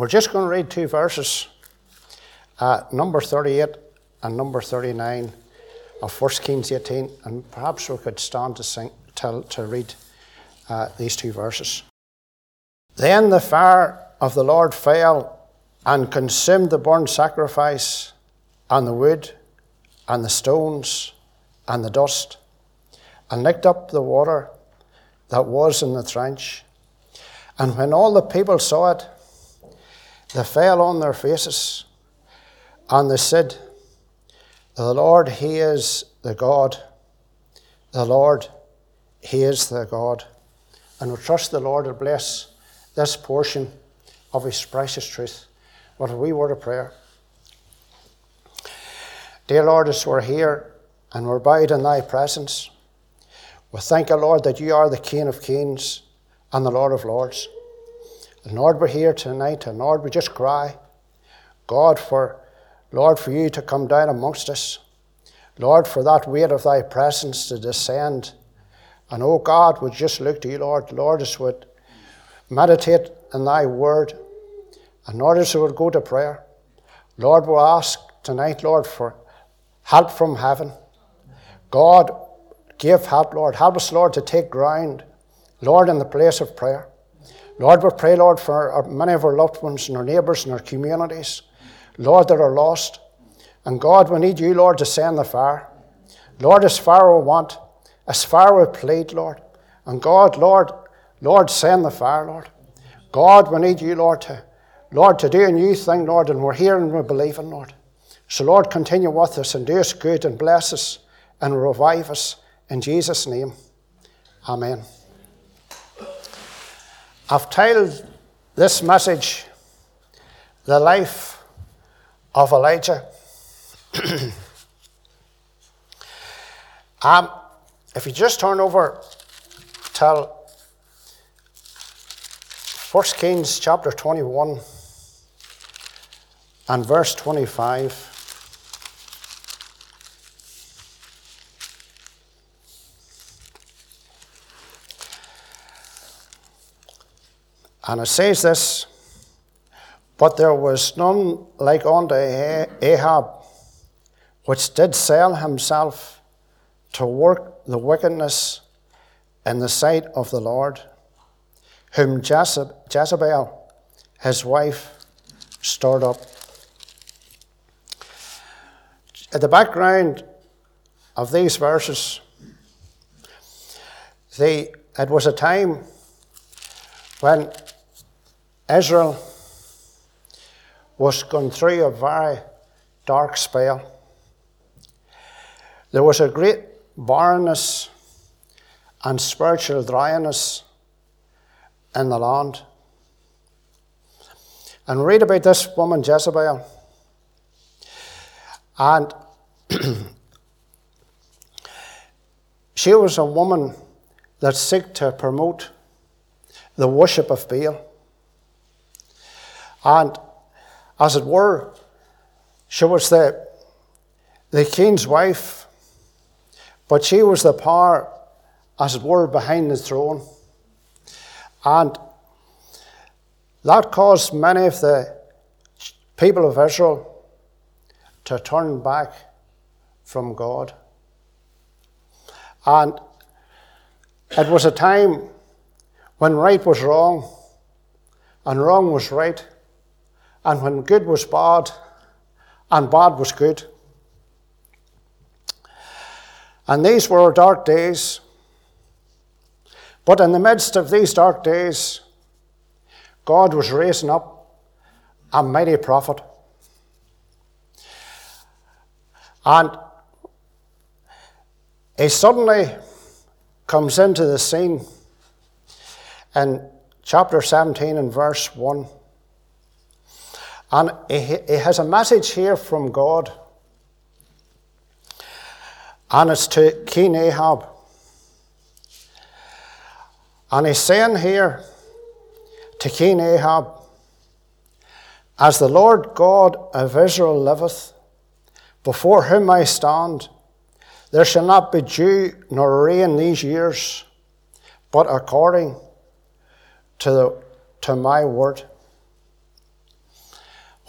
we're just going to read two verses, uh, number 38 and number 39 of 1 Kings 18, and perhaps we could stand to, sing, to, to read uh, these two verses. Then the fire of the Lord fell and consumed the burnt sacrifice, and the wood, and the stones, and the dust, and licked up the water that was in the trench. And when all the people saw it, they fell on their faces, and they said, The Lord, He is the God. The Lord, He is the God. And we trust the Lord to bless this portion of His precious truth. What a wee word of prayer. Dear Lord, as we're here and we're bowed in Thy presence, we thank you, Lord, that you are the King of kings and the Lord of lords. And Lord, we're here tonight, and Lord, we just cry, God, for Lord, for you to come down amongst us. Lord, for that weight of thy presence to descend. And oh God, we just look to you, Lord. Lord, as would meditate in thy word. And Lord, as we go to prayer. Lord, we ask tonight, Lord, for help from heaven. God, give help, Lord. Help us, Lord, to take ground, Lord, in the place of prayer. Lord, we pray, Lord, for our, many of our loved ones and our neighbours and our communities, Lord, that are lost. And God, we need you, Lord, to send the fire. Lord, as far we want, as far we plead, Lord. And God, Lord, Lord, send the fire, Lord. God, we need you, Lord, to, Lord, to do a new thing, Lord, and we're here and we're believing, Lord. So, Lord, continue with us and do us good and bless us and revive us in Jesus' name. Amen. I've titled this message, The Life of Elijah. um, if you just turn over to 1 Kings chapter 21 and verse 25. And it says this But there was none like unto Ahab, which did sell himself to work the wickedness in the sight of the Lord, whom Jezebel, his wife, stirred up. At the background of these verses, the, it was a time when Israel was going through a very dark spell. There was a great barrenness and spiritual dryness in the land. And read about this woman Jezebel. And she was a woman that sought to promote the worship of Baal. And as it were, she was the, the king's wife, but she was the power, as it were, behind the throne. And that caused many of the people of Israel to turn back from God. And it was a time when right was wrong and wrong was right, and when good was bad and bad was good. And these were dark days. But in the midst of these dark days, God was raising up a mighty prophet. And he suddenly comes into the scene in chapter 17 and verse 1. And he has a message here from God. And it's to King Ahab. And he's saying here to King Ahab, As the Lord God of Israel liveth, before whom I stand, there shall not be dew nor rain these years, but according to, the, to my word.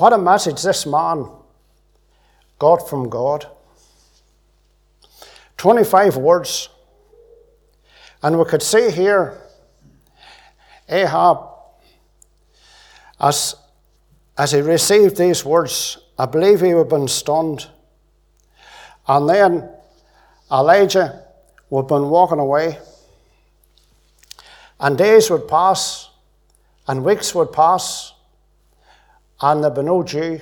What a message this man got from God. 25 words. And we could see here Ahab, as, as he received these words, I believe he would have been stunned. And then Elijah would have been walking away. And days would pass, and weeks would pass, and there'd be no dew,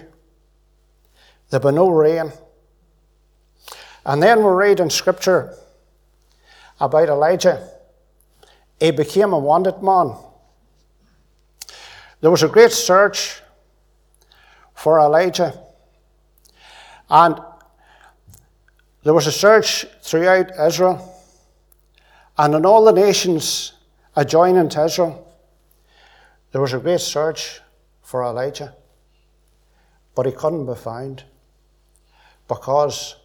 there'd be no rain. And then we read in Scripture about Elijah. He became a wanted man. There was a great search for Elijah. And there was a search throughout Israel. And in all the nations adjoining to Israel, there was a great search for Elijah. But he couldn't be found because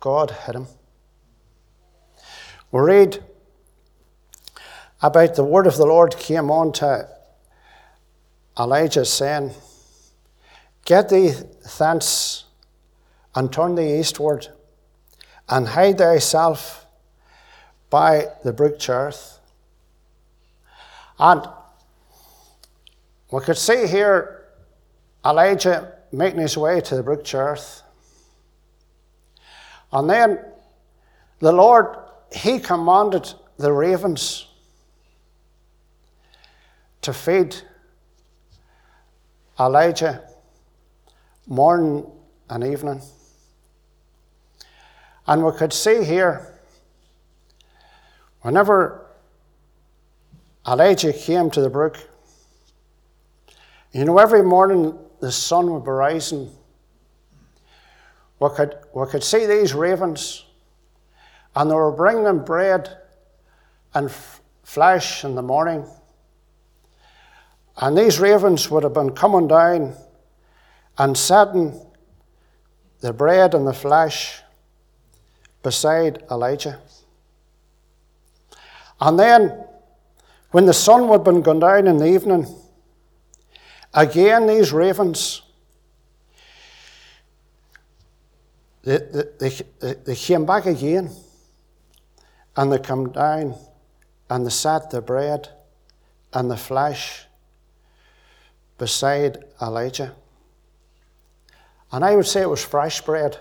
God hid him. We read about the word of the Lord came on to Elijah, saying, Get thee thence and turn thee eastward, and hide thyself by the brook Cherith. And we could see here Elijah making his way to the brook Cherith. And then the Lord, he commanded the ravens to feed Elijah morning and evening. And we could see here, whenever Elijah came to the brook, you know, every morning the sun would be rising. We could, we could see these ravens, and they were bringing them bread and f- flesh in the morning. And these ravens would have been coming down and setting the bread and the flesh beside Elijah. And then, when the sun would have been gone down in the evening, again these ravens, they, they, they, they came back again and they come down and they set the bread and the flesh beside Elijah. And I would say it was fresh bread.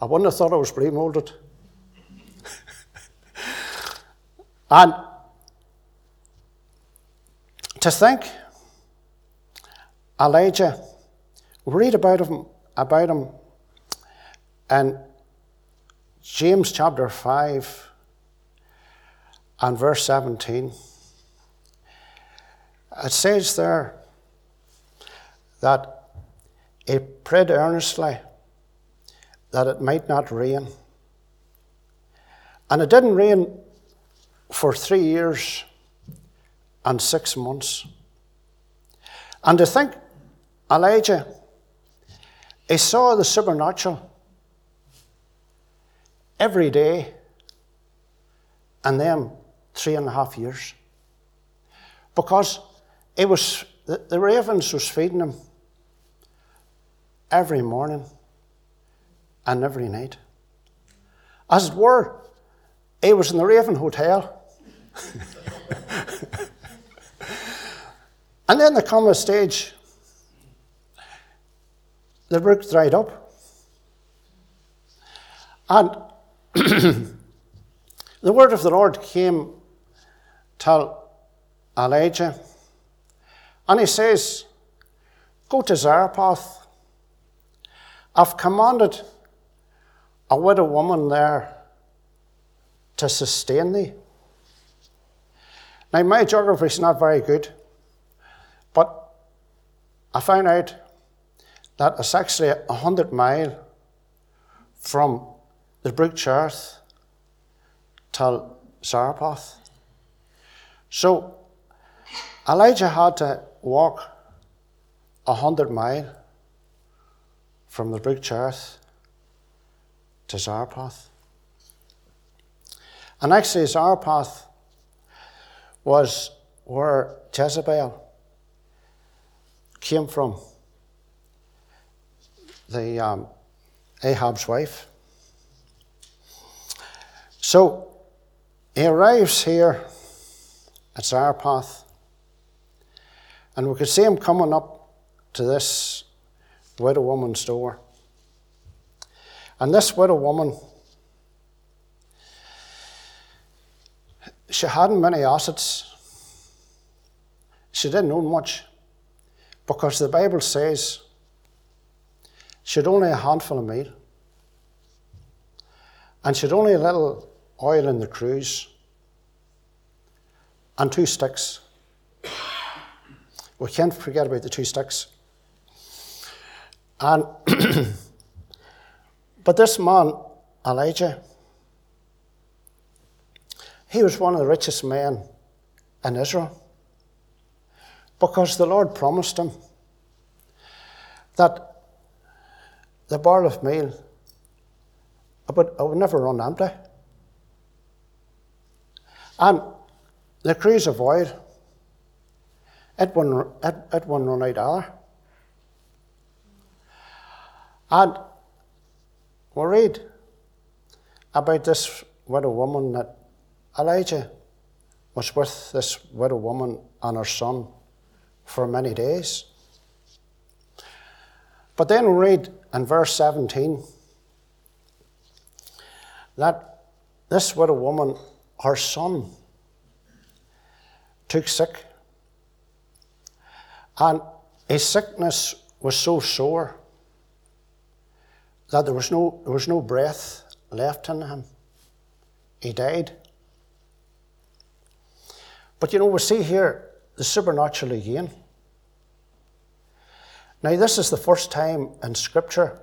I wouldn't have thought it was pre molded. and to think, Elijah, we read about him, about him in James chapter 5 and verse 17. It says there, that he prayed earnestly that it might not rain. And it didn't rain for three years and six months. And to think, Elijah, he saw the supernatural every day and then three and a half years. Because it was the, the ravens was feeding him every morning and every night. As it were, he was in the Raven Hotel. and then there come a stage, the brook dried up. And the word of the Lord came to Elijah, and he says, Go to Zarephath I've commanded a widow woman there to sustain thee. Now, my geography is not very good, but I found out that it's actually a hundred mile from the Brook Cherith to Zarephath. So Elijah had to walk a hundred mile from the Brook Cherith to Zarephath. And actually, Zarephath was where Jezebel came from. The um, Ahab's wife. So he arrives here at Zarephath, and we could see him coming up to this widow woman's door. And this widow woman, she hadn't many assets. She didn't own much because the Bible says she had only a handful of meat and she had only a little oil in the cruse and two sticks. We can't forget about the two sticks. And but this man, Elijah, he was one of the richest men in Israel because the Lord promised him that the barrel of meal but I would never run empty. And the cruse of it wouldn't, it, it wouldn't run out either. And we read about this widow woman that Elijah was with this widow woman and her son for many days. But then we read in verse 17 that this widow woman, her son, took sick. And his sickness was so sore that there was no, there was no breath left in him. He died. But you know, we see here the supernatural again. Now, this is the first time in Scripture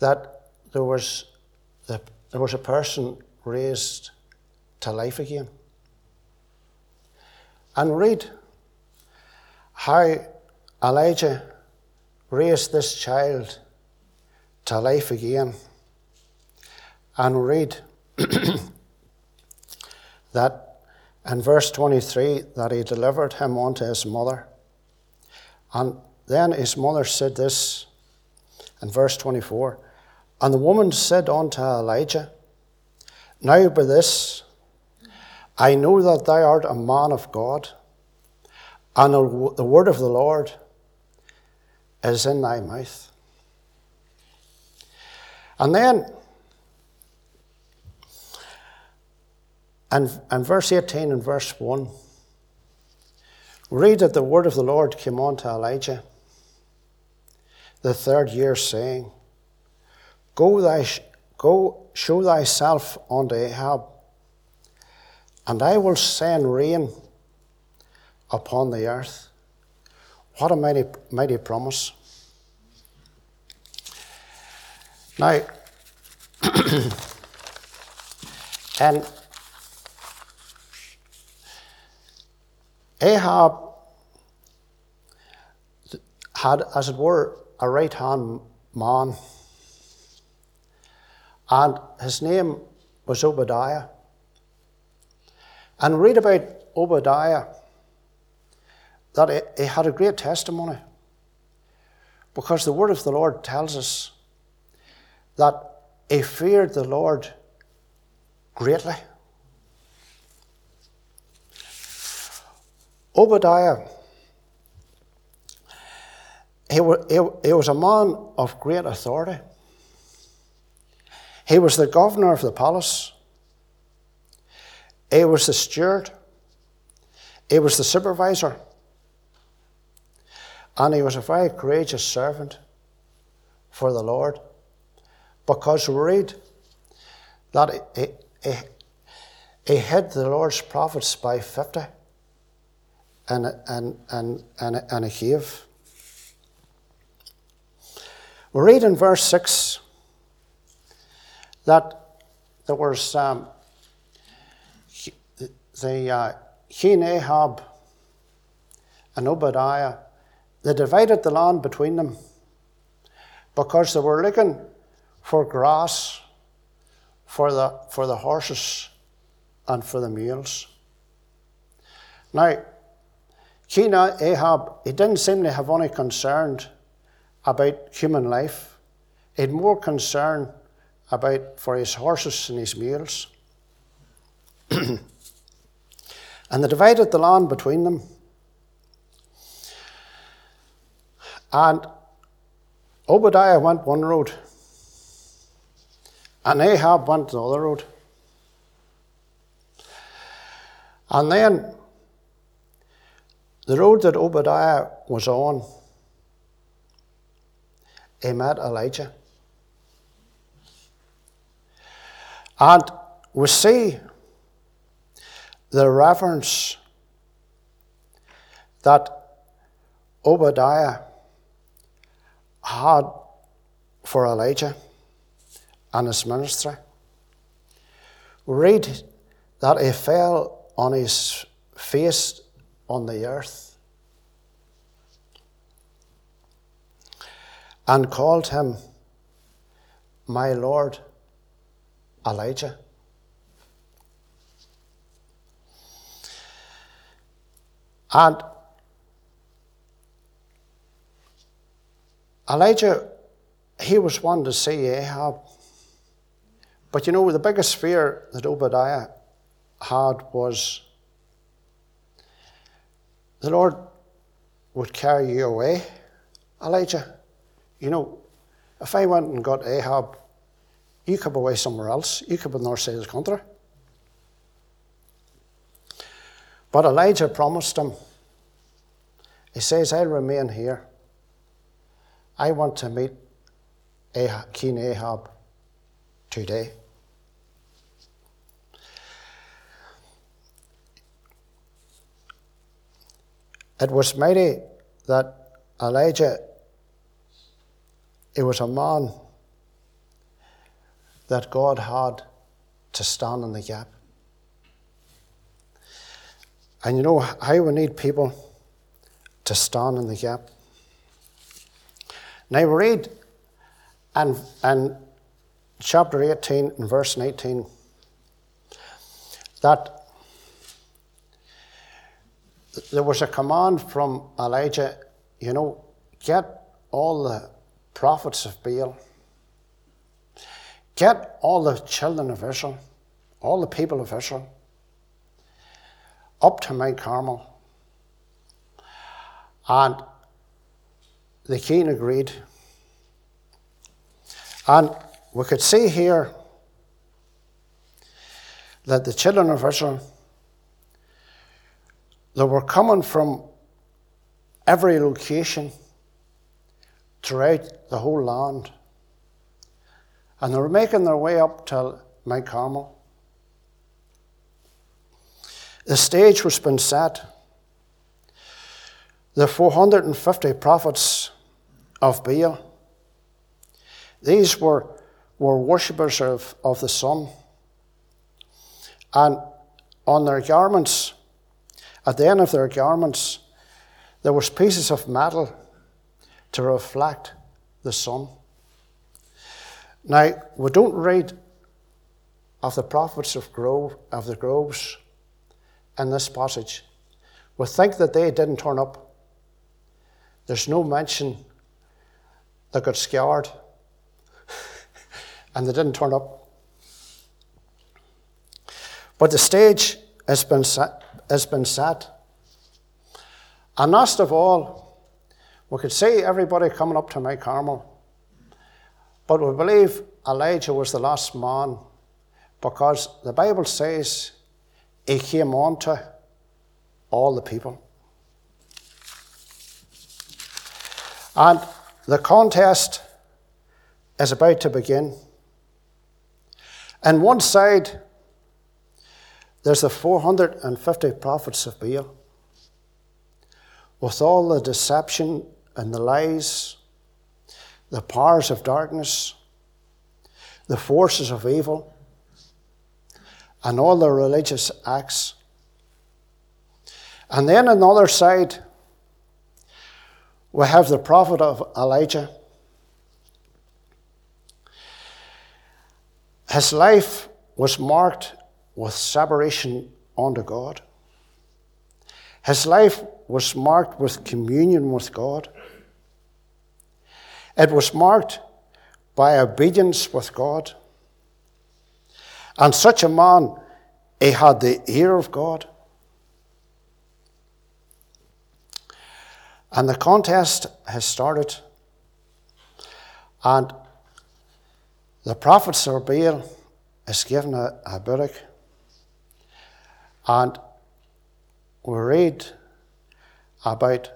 that there was, the, there was a person raised to life again. And read how Elijah raised this child to life again. And read that in verse 23 that he delivered him unto his mother. And then his mother said this in verse 24 And the woman said unto Elijah, Now by this I know that thou art a man of God, and the word of the Lord is in thy mouth. And then, and, and verse 18 and verse 1, read that the word of the Lord came on to Elijah the third year, saying, Go, thy, go show thyself unto Ahab, and I will send rain upon the earth. What a mighty, mighty promise. Now, and Ahab had, as it were, a right hand man, and his name was Obadiah. And read about Obadiah that he had a great testimony because the word of the Lord tells us that he feared the Lord greatly. Obadiah, he, he was a man of great authority. He was the governor of the palace. He was the steward. He was the supervisor. And he was a very courageous servant for the Lord. Because we read that he, he, he hid the Lord's prophets by 50 in a, in, in, in, a, cave. We read in verse 6 that there was um, the uh, King Ahab and Obadiah, they divided the land between them because they were looking for grass for the, for the horses and for the mules. Now, King Ahab, he didn't seem to have any concern about human life. He had more concern about for his horses and his mules. and they divided the land between them. And Obadiah went one road, and Ahab went the other road. And then the road that Obadiah was on, he met Elijah. And we see the reverence that Obadiah had for Elijah and his ministry. We read that he fell on his face on the earth and called him my Lord Elijah. And Elijah, he was one to see Ahab. But you know, the biggest fear that Obadiah had was the Lord would carry you away, Elijah. You know, if I went and got Ahab, you could be away somewhere else. You could be north side of the country. But Elijah promised him, he says, I'll remain here. I want to meet Ahab, King Ahab today. It was mighty that Elijah, he was a man that God had to stand in the gap. And you know how we need people to stand in the gap. Now we read and, in chapter 18 and verse 19 that there was a command from Elijah, you know, get all the prophets of Baal, get all the children of Israel, all the people of Israel, up to Mount Carmel. And the king agreed. And we could see here that the children of Israel they were coming from every location throughout the whole land. And they were making their way up to Mount Carmel. The stage was been set. The 450 prophets of Baal, these were, were worshippers of, of the sun. And on their garments, at the end of their garments, there was pieces of metal to reflect the sun. Now, we don't read of the prophets of, Grove, of the groves in this passage. We think that they didn't turn up. There's no mention they got scared and they didn't turn up. But the stage has been set, has been said. And last of all, we could see everybody coming up to Mount Carmel. But we believe Elijah was the last man because the Bible says he came on to all the people. And the contest is about to begin. And one side there's the 450 prophets of Baal. With all the deception and the lies, the powers of darkness, the forces of evil, and all the religious acts. And then on the other side, we have the prophet of Elijah. His life was marked with separation unto God. His life was marked with communion with God. It was marked by obedience with God. And such a man, he had the ear of God. And the contest has started. And the prophets of Baal is given a, a. And we read about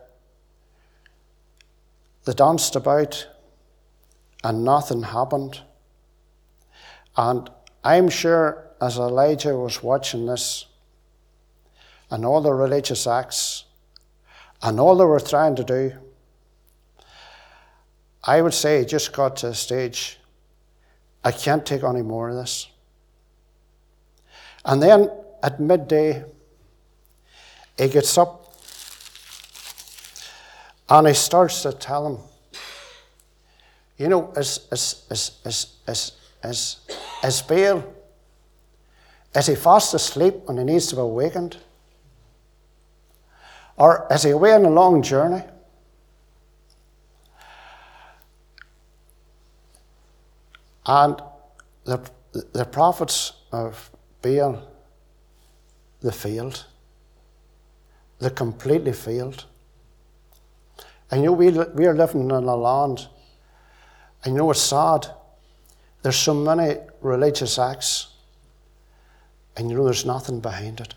the danced about and nothing happened. And I'm sure as Elijah was watching this and all the religious acts and all they were trying to do, I would say he just got to a stage, I can't take any more of this. And then at midday, he gets up and he starts to tell him, you know, is, is, is, is, is, is, is Baal, is he fast asleep when he needs to be awakened? Or is he away on a long journey? And the, the prophets of Baal, they failed. They completely failed. And you know, we, we are living in a land, and you know, it's sad. There's so many religious acts, and you know, there's nothing behind it.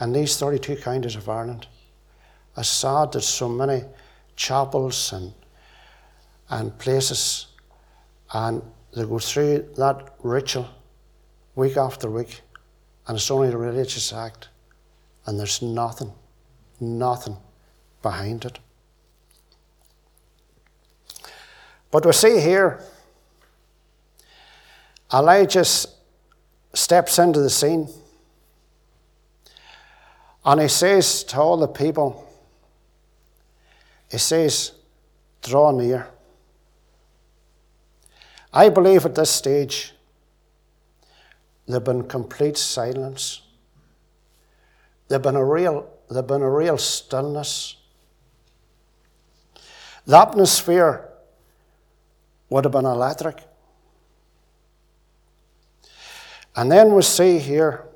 And these 32 counties of Ireland, it's sad there's so many chapels and, and places and they go through that ritual week after week, and it's only a religious act, and there's nothing, nothing behind it. But we see here, Elijah steps into the scene, and he says to all the people, he says, Draw near. I believe at this stage there've been complete silence. There've been a real, there've been a real stillness. The atmosphere would have been electric. And then we see here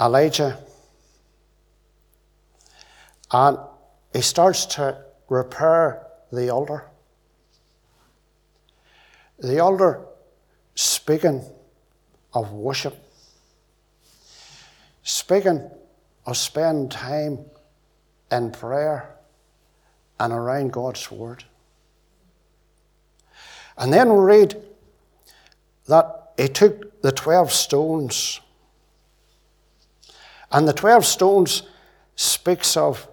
Elijah, and he starts to repair the altar. The altar, speaking of worship, speaking of spending time in prayer and around God's Word. And then we read that he took the 12 stones, and the 12 stones speaks of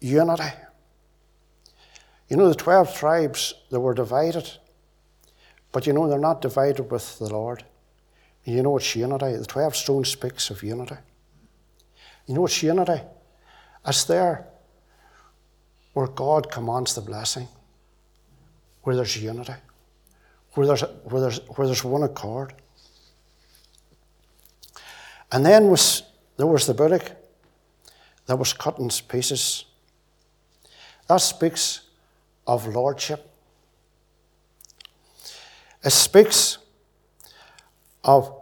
unity. You know, the 12 tribes, they were divided. But you know, they're not divided with the Lord. You know it's unity. The 12 stone speaks of unity. You know it's unity. It's there where God commands the blessing, where there's unity, where there's, where there's, where there's one accord. And then was, there was the bullock that was cut in pieces. That speaks of lordship. It speaks of,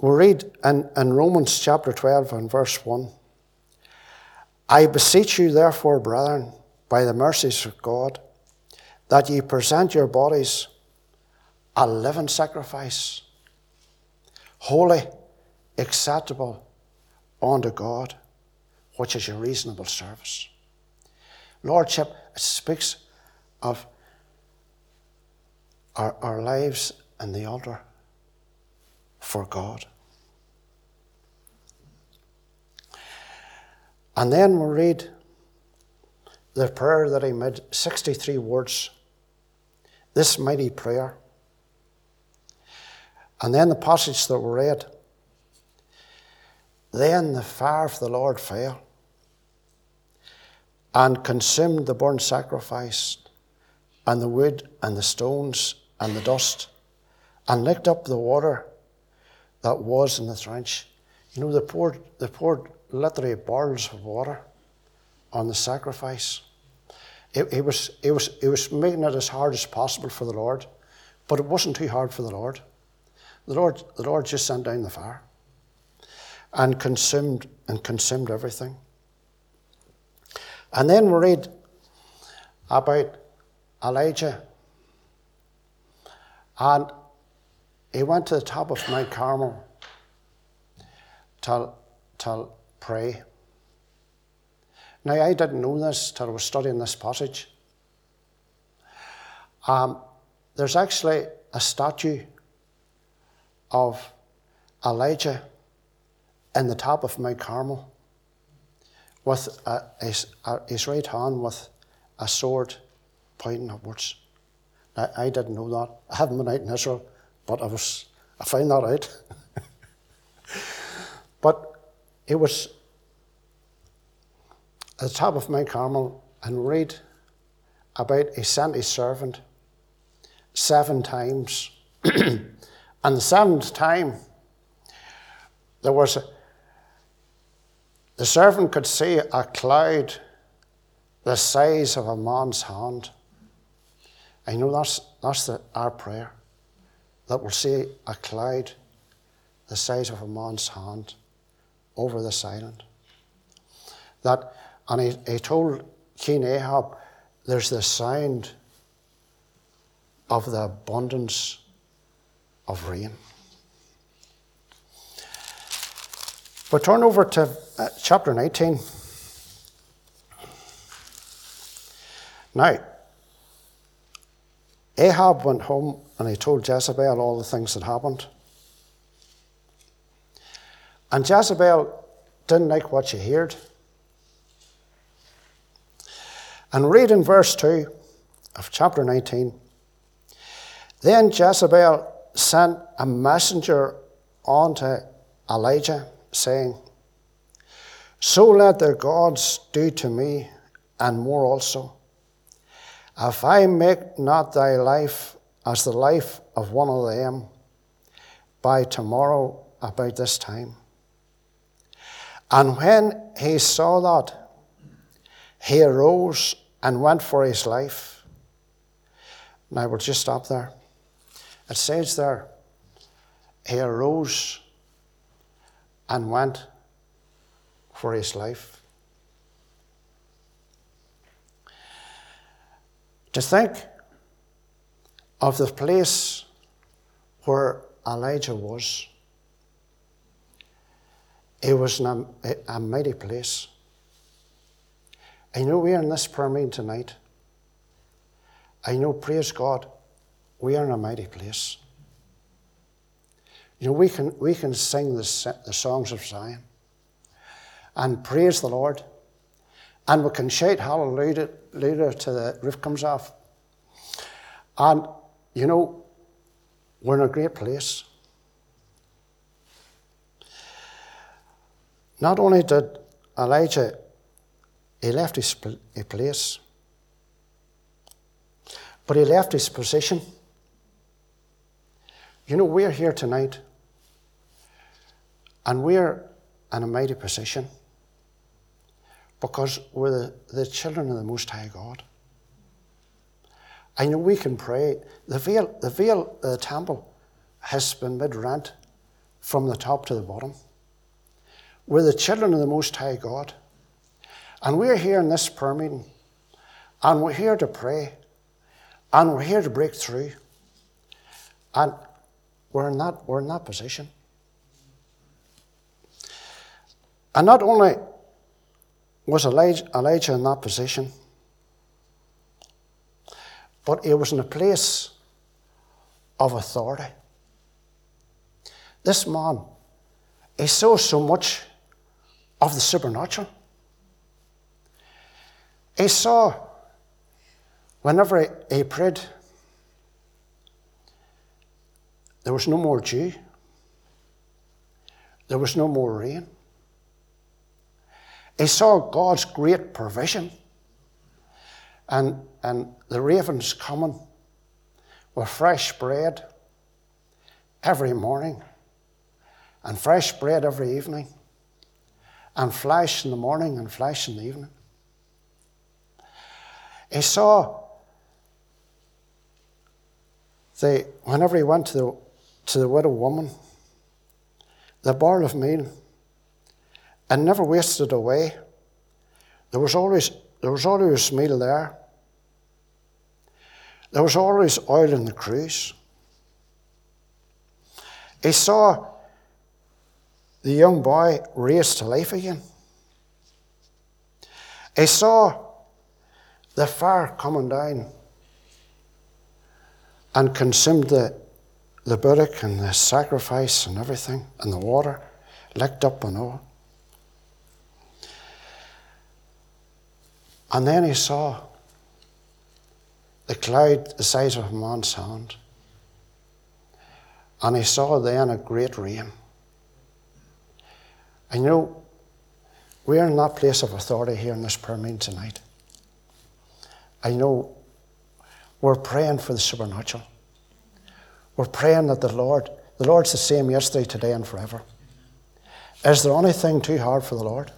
we read in, in Romans chapter 12 and verse 1 I beseech you, therefore, brethren, by the mercies of God, that ye present your bodies a living sacrifice, holy, acceptable unto God, which is your reasonable service. Lordship, speaks of our, our lives in the altar for God. And then we'll read the prayer that he made 63 words. This mighty prayer. And then the passage that we read. Then the fire of the Lord fell and consumed the burnt sacrifice and the wood and the stones and the dust and licked up the water that was in the trench. You know, they poured, they poured literally barrels of water on the sacrifice. It, he, was, he, was, he was making it as hard as possible for the Lord, but it wasn't too hard for the Lord. The Lord, the Lord just sent down the fire and consumed and consumed everything. And then we read about Elijah. And he went to the top of Mount Carmel to, to pray. Now, I didn't know this till I was studying this passage. Um, there's actually a statue of Elijah in the top of Mount Carmel with a, his, a, his right hand with a sword pointing upwards. Now, I didn't know that. I haven't been out in Israel, but I was I found that out. but it was at the top of Mount Carmel and read about he sent his servant seven times. and the seventh time, there was a, the servant could see a cloud the size of a man's hand. I know that's, that's the, our prayer, that we'll see a cloud the size of a man's hand over this island. That, and he, he told King Ahab, there's the sound of the abundance of rain. But turn over to uh, chapter 19. Now, Ahab went home and he told Jezebel all the things that happened. And Jezebel didn't like what she heard. And read in verse 2 of chapter 19. Then Jezebel sent a messenger unto Elijah saying, So let their gods do to me, and more also. If I make not thy life as the life of one of them by tomorrow about this time. And when he saw that, he arose and went for his life. Now we'll just stop there. It says there, he arose and went for his life. To think of the place where Elijah was, it was a, a mighty place. I know we are in this prayer meeting tonight. I know, praise God, we are in a mighty place. You know, we can, we can sing the, the songs of Zion and praise the Lord, and we can shout hallelujah later till the roof comes off. And, you know, we're in a great place. Not only did Elijah, he left his place, but he left his position. You know, we're here tonight and we're in a mighty position because we're the, the children of the Most High God. I know we can pray. The veil, the veil, the temple has been mid rent from the top to the bottom. We're the children of the Most High God. And we're here in this prayer meeting. And we're here to pray. And we're here to break through. And we're in that, we're in that position. And not only was Elijah, in that position, but he was in a place of authority. This man, he saw so much of the supernatural. He saw, whenever he prayed, there was no more dew, there was no more rain. He saw God's great provision. And, and the ravens coming with fresh bread every morning, and fresh bread every evening, and flesh in the morning and flesh in the evening. He saw the, whenever he went to the, to the widow woman, the barrel of meal, and never wasted away. There was always, there was always meal there. There was always oil in the cruse. He saw the young boy raised to life again. He saw the fire coming down and consumed the, the bullock and the sacrifice and everything and the water, licked up and all. And then he saw the cloud the size of a man's hand. And he saw then a great rain. And you know, we're in that place of authority here in this prayer meeting tonight. I know we're praying for the supernatural. We're praying that the Lord, the Lord's the same yesterday, today, and forever. Is there anything too hard for the Lord?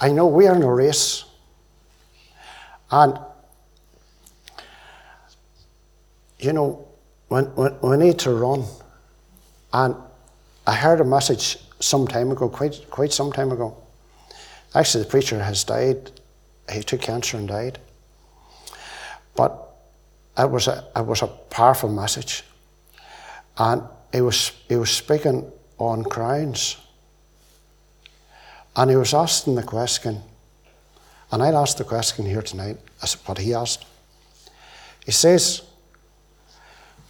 I know we are in a race. And, you know, when, when, we need to run. And I heard a message some time ago, quite, quite some time ago. Actually, the preacher has died. He took cancer and died. But it was a, it was a powerful message. And he was, he was speaking on crowns. And he was asking the question, and I'll ask the question here tonight, as what he asked. He says,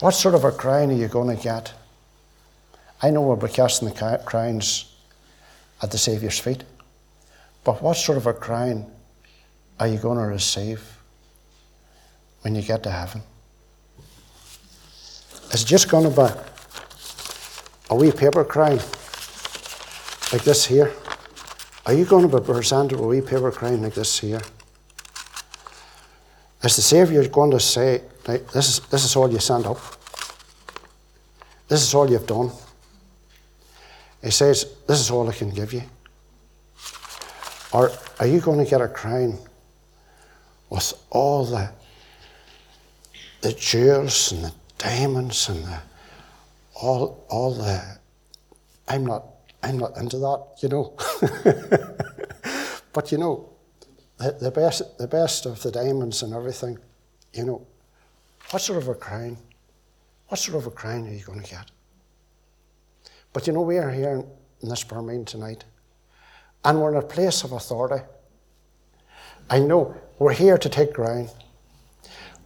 What sort of a crown are you going to get? I know we'll be casting the crowns at the Saviour's feet, but what sort of a crown are you going to receive when you get to heaven? Is it just going to be a wee paper crown like this here? Are you going to be presented with a wee paper crown like this here? Is the Saviour going to say, this is, this is all you sent up? This is all you've done? He says, This is all I can give you. Or are you going to get a crown with all the the jewels and the diamonds and the, all, all the. I'm not, I'm not into that, you know. but you know, the, the, best, the best of the diamonds and everything, you know, what sort of a crown? What sort of a crown are you going to get? But you know, we are here in this meeting tonight, and we're in a place of authority. I know we're here to take ground.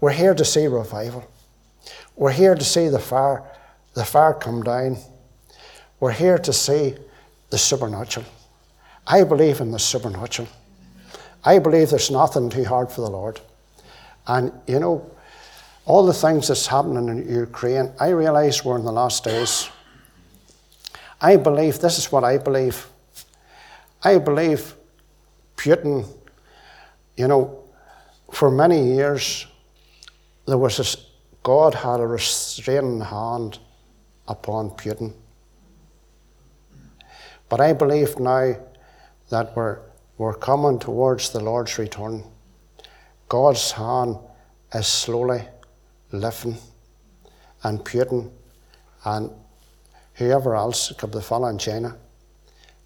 We're here to see revival. We're here to see the fire, the fire come down. We're here to see the supernatural. I believe in the supernatural. I believe there's nothing too hard for the Lord. And you know, all the things that's happening in Ukraine, I realize we're in the last days. I believe, this is what I believe. I believe Putin, you know, for many years, there was a, God had a restraining hand upon Putin. But I believe now that we're, we're coming towards the Lord's return. God's hand is slowly lifting, and Putin and whoever else, could be in China,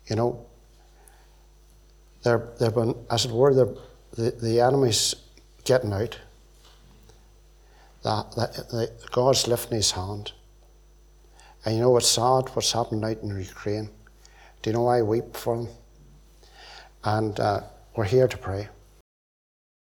you know, they're, they've been, as it were, the, the enemy's getting out that, that, that God's lifting his hand. And you know what's sad? What's happened out in Ukraine? Do you know why I weep for them? And uh, we're here to pray.